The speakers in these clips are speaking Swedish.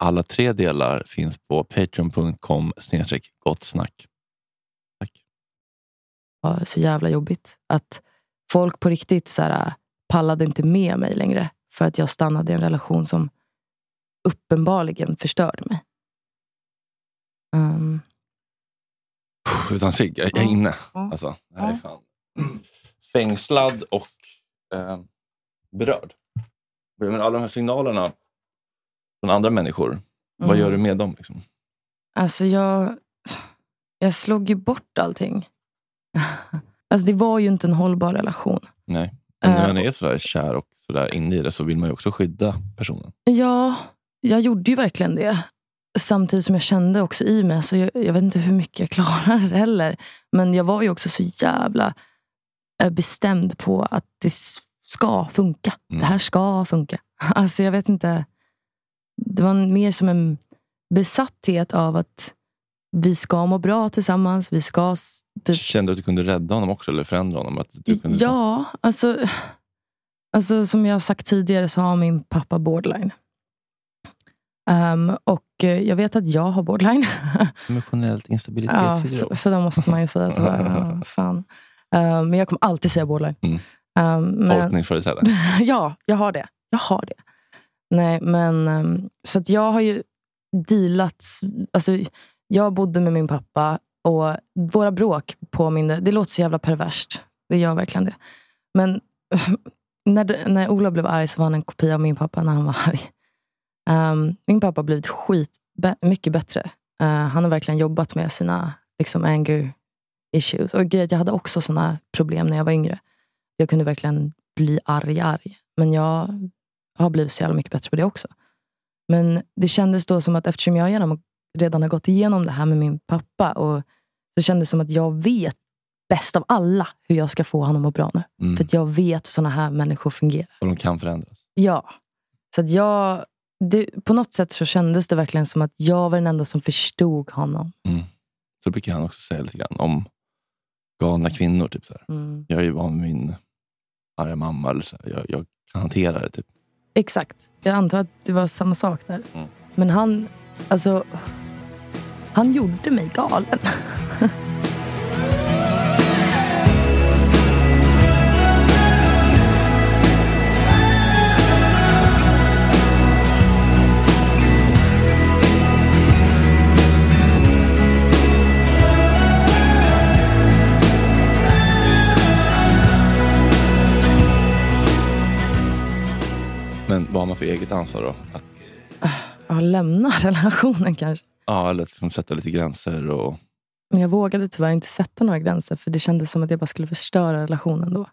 Alla tre delar finns på patreon.com gott snack. var så jävla jobbigt. Att folk på riktigt så här, pallade inte med mig längre. För att jag stannade i en relation som uppenbarligen förstörde mig. Um, Utan cigg, jag är inne. Alltså, det här är fan fängslad och eh, berörd. Men alla de här signalerna från andra människor, vad Mm. gör du med dem? Liksom? alltså jag, jag slog ju bort allting. Alltså det var ju inte en hållbar relation. Nej. Men när Eh, man är sådär kär och sådär inne i det så vill man ju också skydda personen. Ja, jag gjorde ju verkligen det. Samtidigt som jag kände också i mig, så jag, jag vet inte hur mycket jag klarar heller. Men jag var ju också så jävla eh, bestämd på att det ska funka. Mm. Det här ska funka. Alltså jag vet inte. Det var mer som en besatthet av att vi ska må bra tillsammans. Vi ska... Typ, Kände du att du kunde rädda honom också eller förändra honom? Att du kunde ja, alltså, alltså som jag har sagt tidigare så har min pappa borderline. Ehm, och eh, jag vet att jag har borderline. Emotionellt Ja, instabilitetssyndrom. så, så det måste man ju säga tyvärr. Ja, fan. Ehm, men jag kommer alltid säga borderline. Mm. Ehm, men, Tolkningsföreträde. ja, jag har det. Jag har det. Nej, men ehm, så att jag har ju dealat. Alltså, jag bodde med min pappa och våra bråk påminner. Det låter så jävla perverst. Det gör verkligen det. Men när, när Ola blev arg så var han en kopia av min pappa när han var arg. Um, min pappa har blivit skit, mycket bättre. Uh, han har verkligen jobbat med sina liksom, anger issues. Och grejen, jag hade också såna problem när jag var yngre. Jag kunde verkligen bli arg, arg. Men jag har blivit så jävla mycket bättre på det också. Men det kändes då som att eftersom jag genom, redan har gått igenom det här med min pappa, och så kändes det som att jag vet bäst av alla hur jag ska få honom att må bra nu. Mm. För att jag vet hur såna här människor fungerar. Och de kan förändras. Ja. Så att jag, det, på något sätt så kändes det verkligen som att jag var den enda som förstod honom. Så brukar han också säga lite grann om galna kvinnor. Typ så. Mm. Jag är ju van med min arga mamma. Eller så. Jag, jag kan hantera det. Typ. Exakt. Jag antar att det var samma sak där. Mm. Men han, alltså, han gjorde mig galen. för eget ansvar då? Att, Jag lämna relationen kanske. ja, eller liksom sätta lite gränser. Och, Men jag vågade tyvärr inte sätta några gränser för det kändes som att jag bara skulle förstöra relationen då.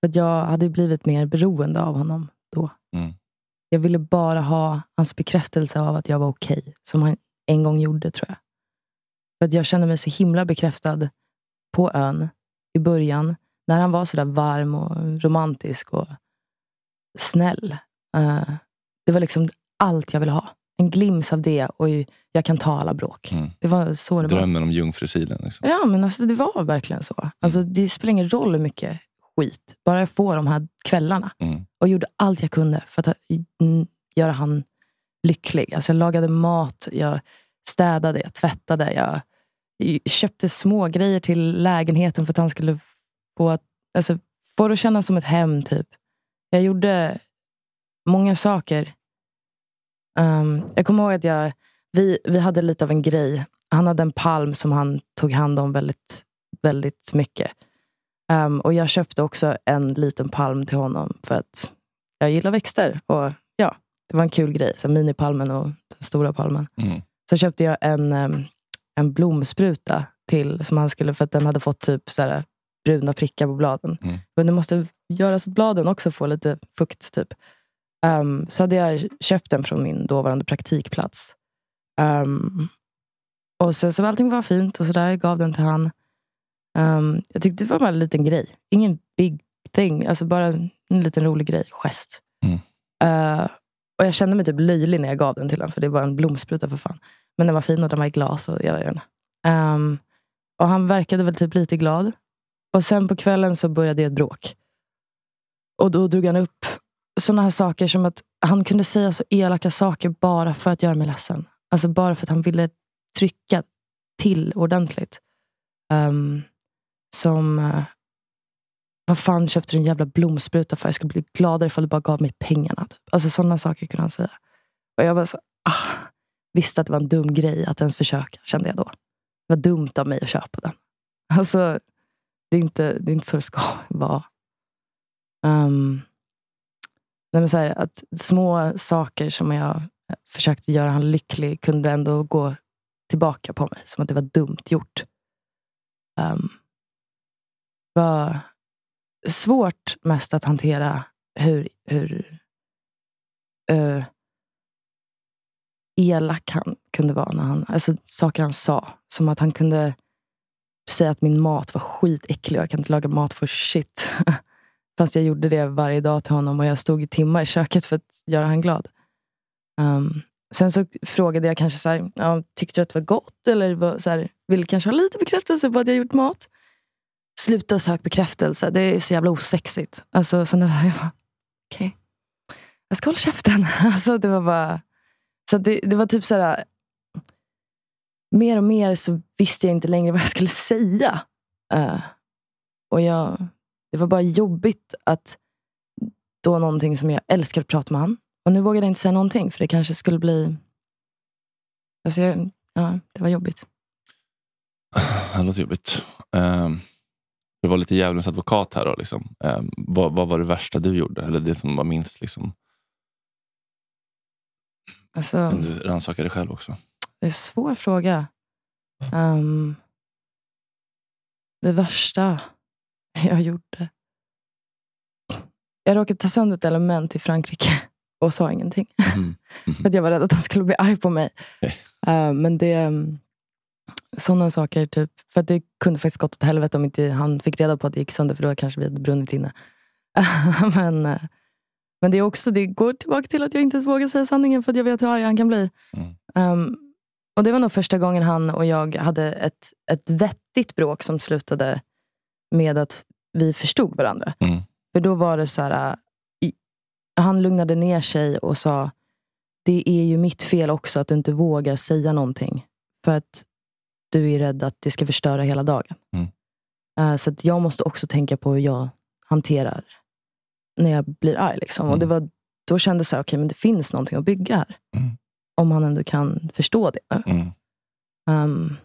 För jag hade blivit mer beroende av honom då. Mm. Jag ville bara ha hans bekräftelse av att jag var okej. som han en gång gjorde tror jag. För jag kände mig så himla bekräftad på ön i början. När han var så där varm och romantisk och snäll. Eh, det var liksom allt jag ville ha. En glimt av det och jag kan ta alla bråk. Mm. Det var så det var. drömmen om jungfrusilen. Liksom. Ja, men alltså, det var verkligen så. Alltså, det spelar ingen roll hur mycket skit. Bara jag får de här kvällarna. Mm. Och gjorde allt jag kunde för att mm, göra han lycklig. Alltså, jag lagade mat, jag städade, jag tvättade. Jag köpte små grejer till lägenheten för att han skulle få, att- alltså, få det att kännas som ett hem. typ. Jag gjorde många saker. Ehm, jag kommer ihåg att jag, vi, vi hade lite av en grej. Han hade en palm som han tog hand om väldigt, väldigt mycket. Ehm, och jag köpte också en liten palm till honom för att jag gillar växter. Och ja, Det var en kul grej. Så minipalmen och den stora palmen. Mm. Så köpte jag en, em, en blomspruta till, som han skulle, för att den hade fått typ så här, bruna prickar på bladen. Mm. Men det måste göra så att bladen också får lite fukt. typ. Em, så hade jag köpt den från min dåvarande praktikplats. Em, och sen så allting var fint och så där, jag gav den till han. Em, jag tyckte det var bara en liten grej. Ingen big thing. Alltså bara en, en liten rolig grej, gest. Mm. Eh, och jag kände mig typ löjlig när jag gav den till honom. För det var en blomspruta för fan. Men den var fin och den var i glas. Och jag. Em, och han verkade väl typ lite glad. Och sen på kvällen så började ett bråk. Och då drog han upp såna här saker som att han kunde säga så elaka saker bara för att göra mig ledsen. Alltså bara för att han ville trycka till ordentligt. Um, som... Uh, vad fan köpte du en jävla blomspruta för? Jag skulle bli gladare ifall du bara gav mig pengarna. Typ. Alltså sådana saker kunde han säga. Och jag bara så, ah, visste att det var en dum grej att ens försöka, kände jag då. Det var dumt av mig att köpa den. Alltså, det är inte, det är inte så det ska vara. Um, nej men så här, att små saker som jag försökte göra han lycklig kunde ändå gå tillbaka på mig. Som att det var dumt gjort. Um, var svårt mest att hantera hur, hur uh, elak han kunde vara. När han, alltså saker han sa. Som att han kunde säga att min mat var skitäcklig och jag kan inte laga mat för shit. Fast jag gjorde det varje dag till honom och jag stod i timmar i köket för att göra honom glad. Um, sen så frågade jag kanske så här, ja, tyckte du att det var gott? Eller var, så här, ville kanske ha lite bekräftelse på att jag gjort mat. Sluta sök bekräftelse, det är så jävla osexigt. Alltså sådana där, jag bara, okej. Okay. Jag ska hålla käften. Alltså, det var bara... Så det, det var typ så här, Mer och mer så visste jag inte längre vad jag skulle säga. Uh, och jag, det var bara jobbigt att då någonting som jag älskar att prata med han. Och nu vågade jag inte säga någonting för det kanske skulle bli... Alltså jag, ja, det var jobbigt. Det låter jobbigt. Um, det var lite djävulens advokat här. Då, liksom. Um, vad, vad, var det värsta du gjorde? Eller det som var minst liksom, Alltså, du rannsakar dig själv också. Det är en svår fråga. Um, det värsta jag gjorde. Jag råkade ta sönder ett element i Frankrike och sa ingenting. Mm. Mm. För att jag var rädd att han skulle bli arg på mig. Uh, men det... Um, sådana saker. Typ, för att det kunde faktiskt gått åt helvete om inte han fick reda på att det gick sönder. För då kanske vi hade brunnit inne. men, uh, men det, är också, det går tillbaka till att jag inte ens vågar säga sanningen för att jag vet hur arg han kan bli. Mm. Um, och Det var nog första gången han och jag hade ett, ett vettigt bråk som slutade med att vi förstod varandra. Mm. För då var det så här, i, han lugnade ner sig och sa, det är ju mitt fel också att du inte vågar säga någonting. För att du är rädd att det ska förstöra hela dagen. Mm. Uh, så att jag måste också tänka på hur jag hanterar när jag blir arg. Liksom. Mm. Och det var, då kändes det så okay, men det finns någonting att bygga här. Mm. Om han ändå kan förstå det. Mm. Um,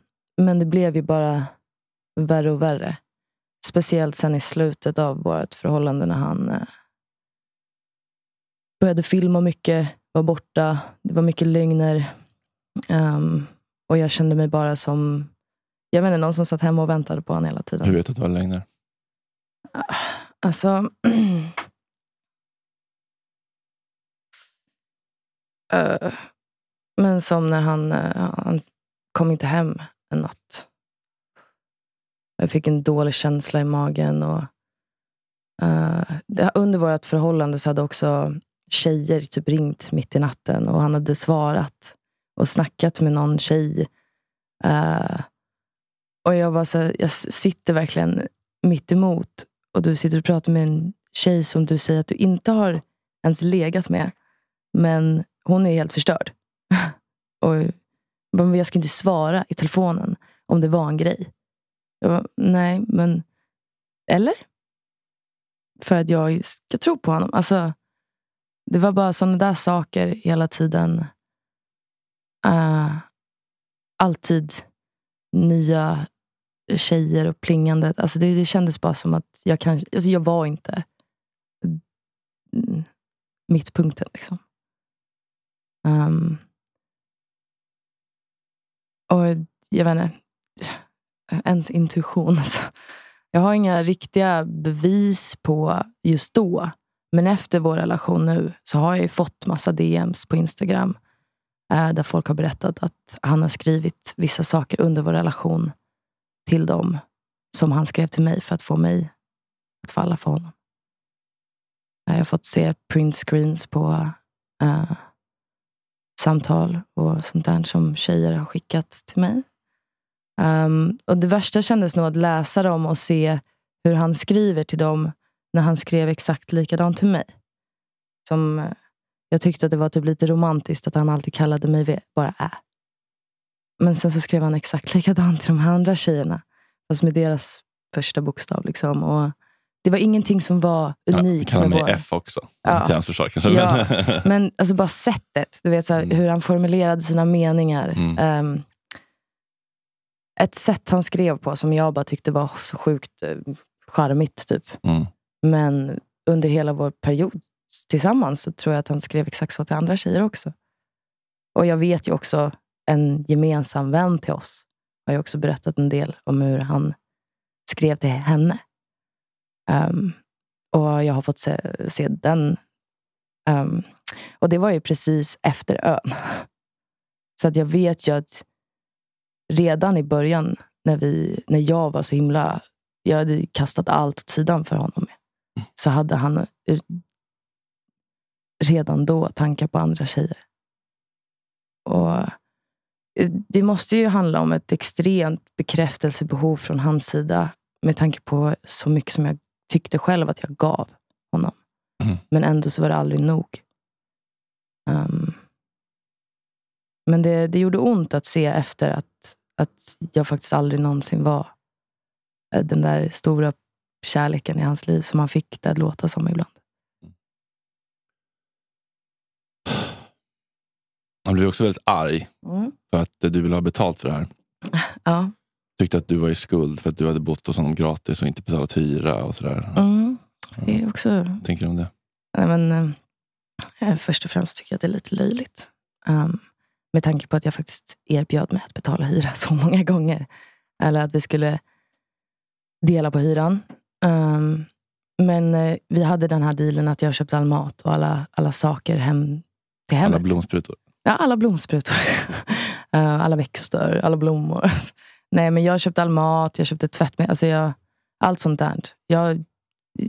men det blev ju bara värre och värre. Speciellt sen i slutet av vårt förhållande när han uh, började filma mycket, var borta. Det var mycket lögner. Um, och jag kände mig bara som jag vet inte, någon som satt hemma och väntade på honom hela tiden. Hur vet du att det var lögner? Alltså... uh, men som när han, uh, han kom inte hem en natt. Jag fick en dålig känsla i magen. Och, uh, det, under vårt förhållande så hade också tjejer typ ringt mitt i natten och han hade svarat och snackat med någon tjej. Eh, och jag, bara så, jag sitter verkligen mitt emot och du sitter och pratar med en tjej som du säger att du inte har ens legat med. Men hon är helt förstörd. och Jag skulle inte svara i telefonen om det var en grej. Jag bara, nej, men... Eller? För att jag ska tro på honom. Alltså, det var bara sådana där saker hela tiden. Uh, alltid nya tjejer och plingandet. Alltså det, det kändes bara som att jag kanske, alltså jag var inte mm, mittpunkten. Liksom. Um, och jag vet inte, ens intuition. Alltså, jag har inga riktiga bevis på just då. Men efter vår relation nu så har jag fått massa DMs på Instagram. Eh, där folk har berättat att han har skrivit vissa saker under vår relation till dem som han skrev till mig för att få mig att falla för honom. Jag har fått se print screens på uh, samtal och sånt där som tjejer har skickat till mig. Um, och Det värsta kändes nog att läsa dem och se hur han skriver till dem när han skrev exakt likadant till mig. Som uh, Jag tyckte att det var typ lite romantiskt att han alltid kallade mig bara Ä. Men sen så skrev han exakt likadant till de här andra tjejerna. Fast med deras första bokstav. Liksom. Och det var ingenting som var unikt. Kan med med vår... F också? Ja. Till hans försvar kanske. Ja, men alltså bara sättet. Du vet, så här, Mm. hur han formulerade sina meningar. Mm. Ehm, ett sätt han skrev på som jag bara tyckte var så sjukt uh, charmigt. Typ. Mm. Men under hela vår period tillsammans så tror jag att han skrev exakt så till andra tjejer också. Och jag vet ju också en gemensam vän till oss har ju också berättat en del om hur han skrev till henne. Um, och jag har fått se, se den. Um, och det var ju precis efter ön. Så att jag vet ju att redan i början, när, vi, när jag var så himla... Jag hade kastat allt åt sidan för honom. så hade han eh, redan då tankar på andra tjejer. Och eh, det måste ju handla om ett extremt bekräftelsebehov från hans sida med tanke på så mycket som jag tyckte själv att jag gav honom. Mm. Men ändå så var det aldrig nog. Um, men det, det gjorde ont att se efter att, att jag faktiskt aldrig någonsin var eh, den där stora kärleken i hans liv som han fick det att låta som ibland. Han blev också väldigt arg Mm. för att eh, du ville ha betalt för det här. Ja. Tyckte att du var i skuld för att du hade bott hos honom gratis och inte betalat hyra och sådär. Mm. Det är också... Vad tänker du om det? Nej, men, eh, först och främst tycker jag att det är lite löjligt. Um, med tanke på att jag faktiskt erbjöd mig att betala hyra så många gånger. Eller att vi skulle dela på hyran. Um, men eh, vi hade den här dealen att jag köpte all mat och alla, alla saker hem till hemmet. Alla blomsprutor. Ja, alla blomsprutor. Eh, alla växter, alla blommor. Nej, men jag köpte all mat, jag köpte tvättmedel. Alltså jag, allt sånt där. Jag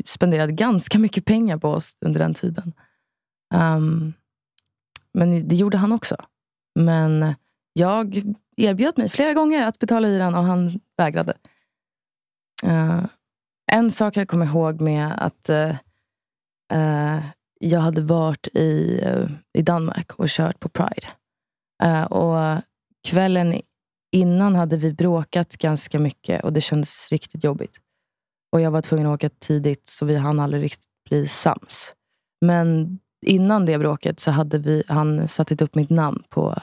spenderade ganska mycket pengar på oss under den tiden. Um, men det gjorde han också. Men jag erbjöd mig flera gånger att betala hyran och han vägrade. Uh, en sak jag kommer ihåg med att uh, uh, jag hade varit i, uh, i Danmark och kört på Pride. Uh, och kvällen innan hade vi bråkat ganska mycket och det kändes riktigt jobbigt. Och jag var tvungen att åka tidigt så vi hann aldrig riktigt bli sams. Men innan det bråket så hade vi, han satt upp mitt namn på,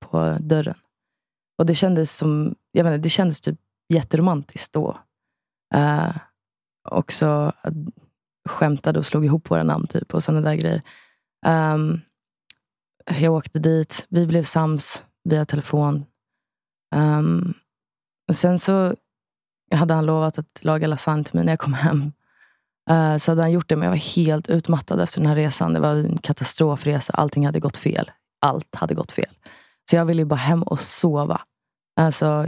på dörren. Och det kändes som, jag menar, det kändes typ jätteromantiskt då. Eh, uh, också att skämtade och slog ihop våra namn typ och sådana där grejer. Um, jag åkte dit, vi blev sams via telefon. Um, och sen så hade han lovat att laga lasagne till mig när jag kom hem. Uh, så hade han gjort det, men jag var helt utmattad efter den här resan. Det var en katastrofresa. Allting hade gått fel. Allt hade gått fel. Så jag ville bara hem och sova. Alltså,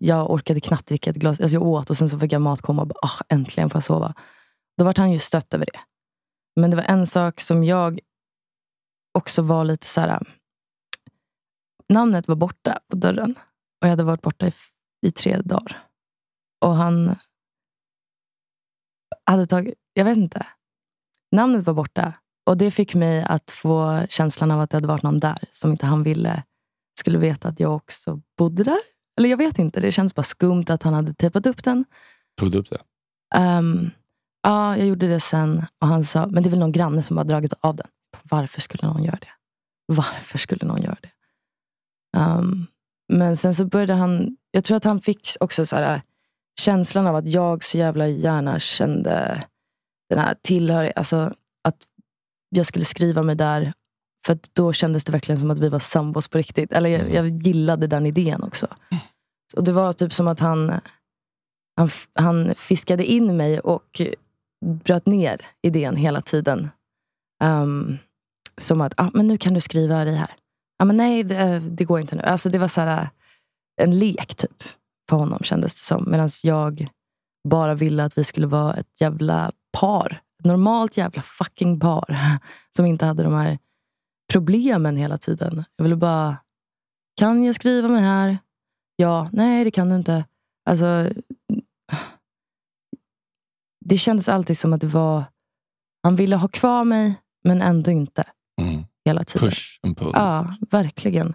jag orkade knappt dricka ett glas. Alltså jag åt och sen så fick jag matkomma och bara, ah, äntligen får jag sova. Då var han ju stött över det. Men det var en sak som jag också var lite så här. Namnet var borta på dörren. Och jag hade varit borta i, i tre dagar. Och han hade tagit, jag vet inte. Namnet var borta. Och det fick mig att få känslan av att det hade varit någon där som inte han ville skulle veta att jag också bodde där. Eller jag vet inte, det känns bara skumt att han hade tejpat upp den. Tog du upp det? Um, ja, jag gjorde det sen. Och han sa, men det är väl någon granne som har dragit av den. Varför skulle någon göra det? Varför skulle någon göra det? Um, men sen så började han, jag tror att han fick också så här, känslan av att jag så jävla gärna kände den här tillhör, alltså att jag skulle skriva mig där. För då kändes det verkligen som att vi var sambos på riktigt. Eller jag, jag gillade den idén också. Och Det var typ som att han, han, han fiskade in mig och bröt ner idén hela tiden. Um, som att, ah, men nu kan du skriva dig här. Ah, men nej, det, det går inte nu. Alltså det var så här, en lek typ. För honom kändes det som. Medan jag bara ville att vi skulle vara ett jävla par. Ett normalt jävla fucking par. Som inte hade de här problemen hela tiden. Jag ville bara, kan jag skriva mig här? Ja, nej det kan du inte. Alltså, det kändes alltid som att det var, han ville ha kvar mig, men ändå inte. Mm. Hela tiden. Push and pull. Ja, verkligen.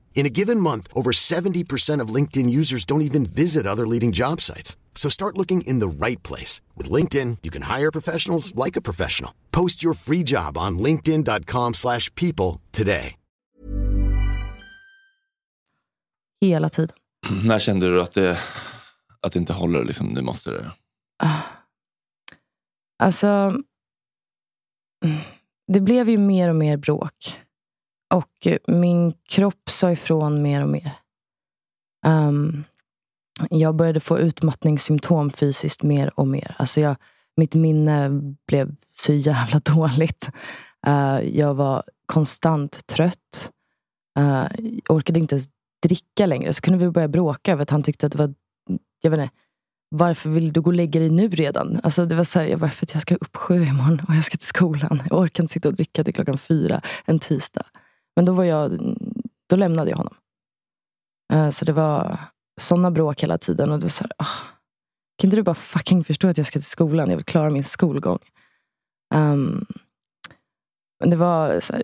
In a given month, over 70% of LinkedIn users don't even visit other leading job sites. So start looking in the right place. With LinkedIn, you can hire professionals like a professional. Post your free job on linkedin.com slash people today. Hela tiden. När kände du att det, att det inte håller? Liksom, nu måste det... Alltså, mm, det blev ju mer och mer bråk. Och eh, min kropp sa ifrån mer och mer. Um, jag började få utmattningssymptom fysiskt mer och mer. Alltså jag, mitt minne blev så jävla dåligt. Uh, jag var konstant trött. Uh, jag orkade inte ens dricka längre. Så kunde vi börja bråka över att han tyckte att det var... Jag vet inte, varför vill du gå och lägga dig nu redan? Alltså det var så här, jag bara, för att jag ska upp sju imorgon och jag ska till skolan. Jag orkar inte sitta och dricka till klockan fyra en tisdag. Men då, var jag, då lämnade jag honom. Uh, så det var sådana bråk hela tiden. Och det var så här, oh, kan inte du bara fucking förstå att jag ska till skolan? Jag vill klara min skolgång. Um, men det var så här,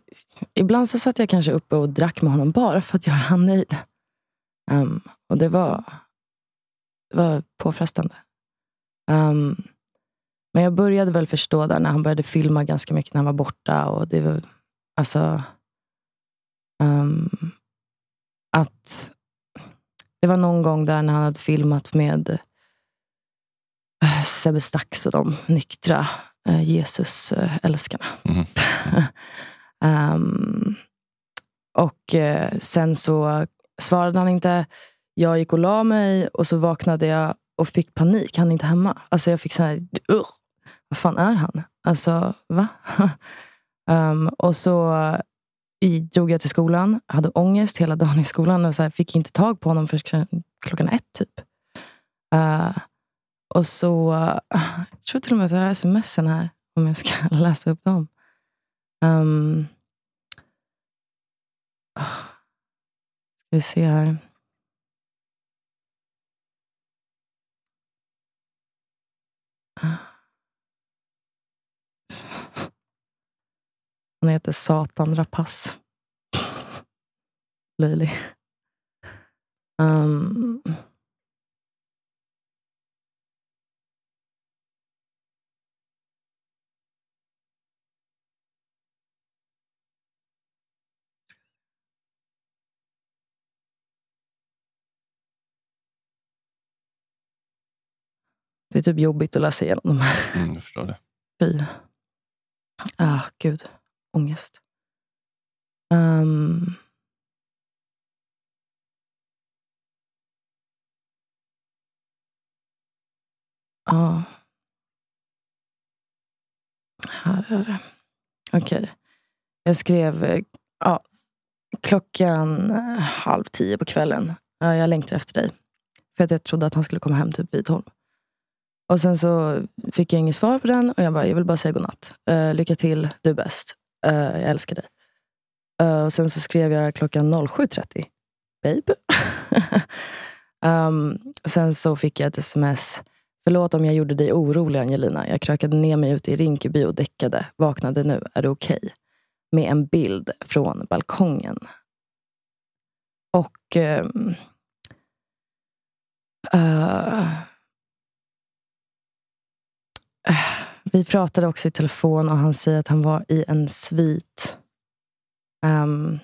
ibland så satt jag kanske uppe och drack med honom bara för att göra han nöjd. Um, och det var, det var påfrestande. Um, men jag började väl förstå där när han började filma ganska mycket när han var borta. Och det var, alltså, um, att det var någon gång där när han hade filmat med uh, Sebbe Stax och de nyktra uh, Jesus-älskarna. Mhm. um, och uh, sen så svarade han inte. Jag gick och la mig och så vaknade jag och fick panik. Han är inte hemma. Alltså jag fick så här, Ugh, vad fan är han? Alltså, va? um, och så i, drog jag till skolan, hade ångest hela dagen i skolan och så här, fick inte tag på honom förrän klockan ett. typ. Uh, och så, uh, jag tror till och med att jag har smsen här, om jag ska läsa upp dem. Um, uh, ska vi se här. Han heter Satan Rapace. Löjlig. Um, det är typ jobbigt att läsa igenom de här. Mm, jag förstår det. Fy. Ah, gud. Ångest. Um, ja. Här är det. Okej. Okay. Jag skrev eh, ja, klockan eh, halv tio på kvällen. Jag längtar efter dig. För att jag trodde att han skulle komma hem typ vid tolv. Och sen så fick jag inget svar på den och jag bara, jag vill bara säga godnatt. Uh, lycka till, du är bäst. Uh, jag älskar dig. Uh, och sen så skrev jag klockan 07.30. Babe. um, sen så fick jag ett sms. Förlåt om jag gjorde dig orolig Angelina. Jag krökade ner mig ute i Rinkeby och däckade. Vaknade nu. Är det okej? Okay? Med en bild från balkongen. Och... Um, vi pratade också i telefon och han säger att han var i en svit um,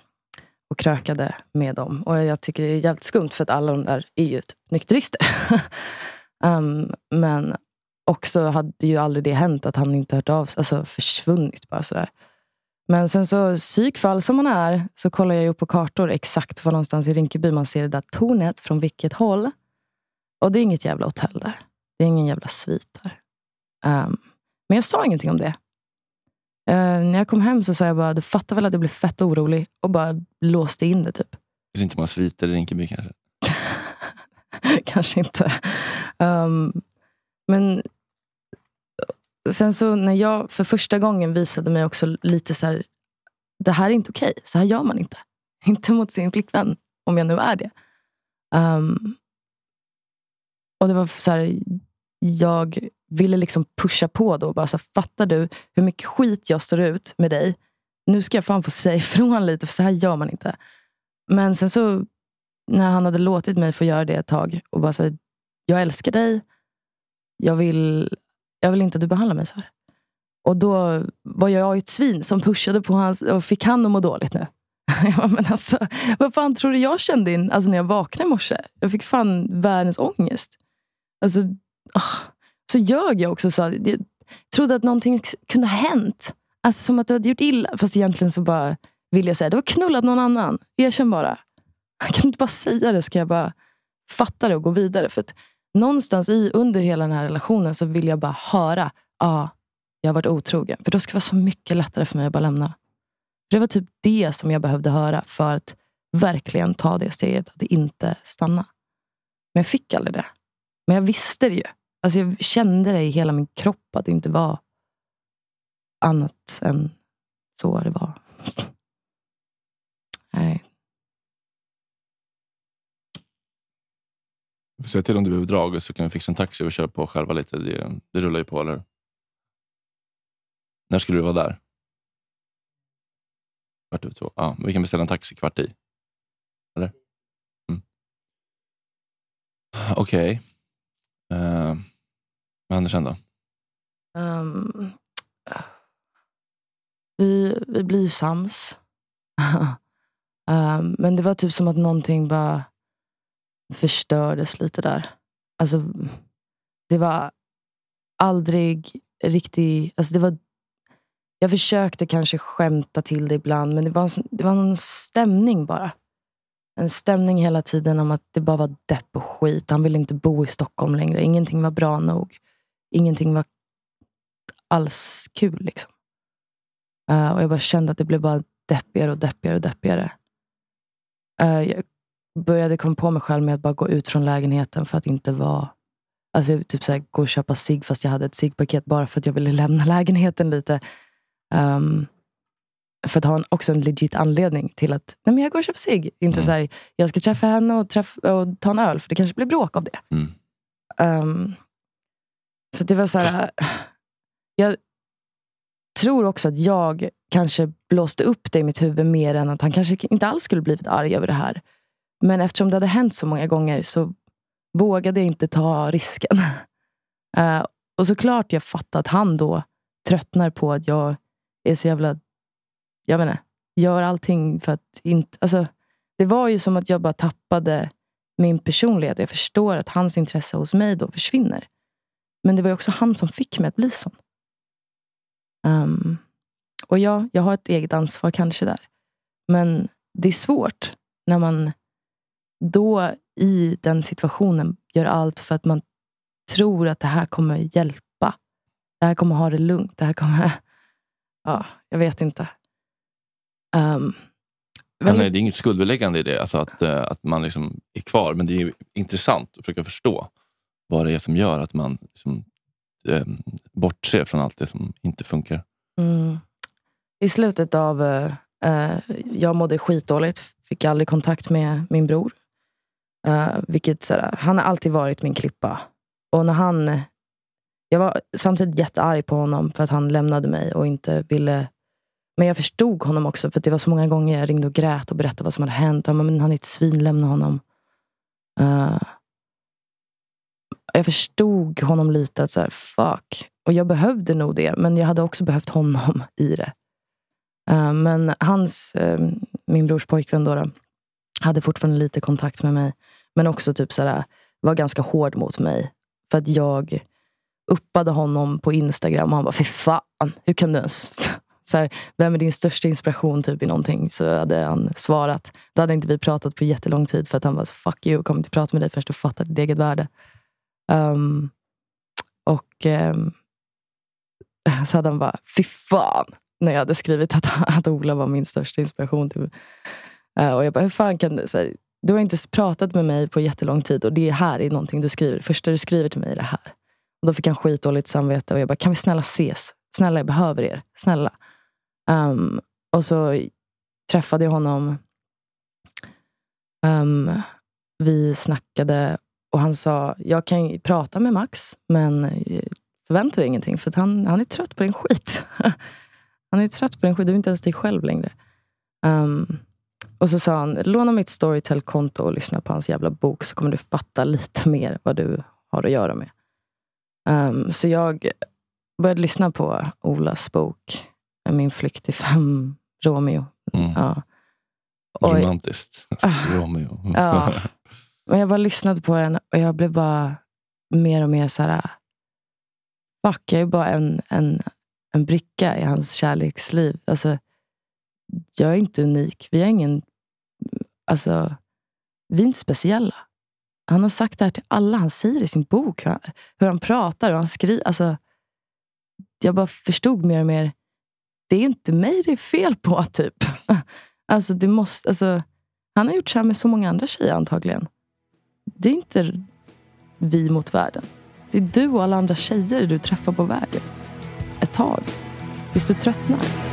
och krökade med dem. Och jag tycker det är jävligt skumt för att alla de där är ju typ nykterister. Um, men också hade ju aldrig det hänt att han inte hört av sig. Alltså försvunnit bara sådär. Men sen så psykfall som man är, så kollar jag ju på kartor exakt var någonstans i Rinkeby man ser det där tornet, från vilket håll. Och det är inget jävla hotell där. Det är ingen jävla svit där. Um, men jag sa ingenting om det. Uh, när jag kom hem så sa jag bara, du fattar väl att jag blev fett orolig och bara låste in det typ. Det är inte många sviter i Rinkeby kanske? kanske inte. Um, men sen så när jag för första gången visade mig också lite så här, det här är inte okej. Okay. Så här gör man inte. Inte mot sin flickvän, om jag nu är det. Um, och det var så här, jag ville liksom pusha på då. Bara så här, fattar du hur mycket skit jag står ut med dig? Nu ska jag fan få säga ifrån lite, för så här gör man inte. Men sen så, när han hade låtit mig få göra det ett tag och bara säga jag älskar dig. Jag vill, jag vill inte att du behandlar mig så här. Och då var jag ju ett svin som pushade på hans och fick han att må dåligt nu. ja, men alltså, vad fan tror du jag kände in, alltså när jag vaknade i morse? Jag fick fan världens ångest. Alltså. Så ljög jag också. Så jag trodde att någonting kunde ha hänt. Alltså som att du hade gjort illa. Fast egentligen så bara vill jag säga, du har knullat någon annan. Erkänn bara. Jag kan inte bara säga det, så kan jag bara fatta det och gå vidare. För att någonstans i, under hela den här relationen så vill jag bara höra, ja, ah, jag har varit otrogen. För då ska det vara så mycket lättare för mig att bara lämna. För det var typ det som jag behövde höra för att verkligen ta det steget att inte stanna. Men jag fick aldrig det. Men jag visste det ju. Alltså jag kände det i hela min kropp att det inte var annat än så det var. Nej. Säg till om du behöver drag så kan vi fixa en taxi och köra på själva lite. Det, det rullar ju på, eller När skulle du vara där? Kvart över två? Ja, vi kan beställa en taxi kvart i. Eller? Mm. Okej. Okay. Uh, eh, vad händer sen då? Um, vi, vi blir sams. um, men det var typ som att någonting bara förstördes lite där. Alltså, det var aldrig riktigt... Alltså det var, jag försökte kanske skämta till det ibland, men det var, det var en stämning bara. En stämning hela tiden om att det bara var depp och skit. Han ville inte bo i Stockholm längre. Ingenting var bra nog. Ingenting var alls kul. Liksom. Uh, och Jag bara kände att det blev bara deppigare och deppigare och deppigare. Uh, jag började komma på mig själv med att bara gå ut från lägenheten för att inte vara... Alltså typ såhär, gå och köpa sig fast jag hade ett ciggpaket bara för att jag ville lämna lägenheten lite. Um, för att ha en, också en legit anledning till att nej men jag går och köper sig. Inte mm. så här, jag ska träffa henne och, träff, och ta en öl, för det kanske blir bråk av det. Mm. Um, så det var så här, jag tror också att jag kanske blåste upp det i mitt huvud mer än att han kanske inte alls skulle blivit arg över det här. Men eftersom det hade hänt så många gånger så vågade jag inte ta risken. Uh, och såklart jag fattar att han då tröttnar på att jag är så jävla jag menar, gör allting för att inte... Alltså, det var ju som att jag bara tappade min personlighet. Jag förstår att hans intresse hos mig då försvinner. Men det var också han som fick mig att bli sån. Um, och ja, jag har ett eget ansvar kanske där. Men det är svårt när man då i den situationen gör allt för att man tror att det här kommer hjälpa. Det här kommer ha det lugnt. Det här kommer... Ja, jag vet inte. Um, väldigt... Nej, det är inget skuldbeläggande i det, alltså att, uh, att man liksom är kvar. Men det är intressant att försöka förstå vad det är som gör att man liksom, uh, bortser från allt det som inte funkar. Mm. I slutet av... Uh, jag mådde skitdåligt. Fick aldrig kontakt med min bror. Uh, vilket, såhär, han har alltid varit min klippa. Och när han... Jag var samtidigt jättearg på honom för att han lämnade mig och inte ville men jag förstod honom också, för det var så många gånger jag ringde och grät och berättade vad som hade hänt. Han, men han är ett svin, lämna honom. Uh, jag förstod honom lite, att så här, fuck. Och jag behövde nog det, men jag hade också behövt honom i det. Uh, men hans, uh, min brors pojkvän, då, då, hade fortfarande lite kontakt med mig. Men också typ så här, var ganska hård mot mig. För att jag uppade honom på Instagram och han bara, fy fan, hur kan du ens... Så här, vem är din största inspiration typ, i någonting? Så hade han svarat. Då hade inte vi pratat på jättelång tid för att han var så fuck you, kommer inte prata med dig förrän du fattar ditt eget värde. Um, och um, så hade han bara, fy fan, när jag hade skrivit att, att Ola var min största inspiration. Typ. Uh, och jag bara, hur fan kan du? Så här, du har inte pratat med mig på jättelång tid och det här är någonting du skriver. Det första du skriver till mig är det här. Och då fick han skitdåligt samvete och jag bara, kan vi snälla ses? Snälla, jag behöver er. Snälla. Um, och så träffade jag honom. Um, vi snackade och han sa, jag kan prata med Max, men eh, förvänta dig ingenting. För han, han är trött på din skit. han är trött på din skit. Du är inte ens dig själv längre. Um, och så sa han, låna mitt Storytel-konto och lyssna på hans jävla bok så kommer du fatta lite mer vad du har att göra med. Um, så jag började lyssna på Olas bok min flykt fem Romeo. Mm. Ja. Romantiskt. Romeo. ja. Men jag bara lyssnade på den och jag blev bara mer och mer så här. Fuck, jag är bara en, en, en bricka i hans kärleksliv. Alltså, jag är inte unik. Vi är ingen... Alltså, vi är inte speciella. Han har sagt det här till alla. Han säger i sin bok hur han, hur han pratar och han skriver. Alltså, jag bara förstod mer och mer. Det är inte mig det är fel på, typ. Alltså, det måste, alltså, han har gjort så här med så många andra tjejer antagligen. Det är inte vi mot världen. Det är du och alla andra tjejer du träffar på vägen. Ett tag. Tills du tröttnar.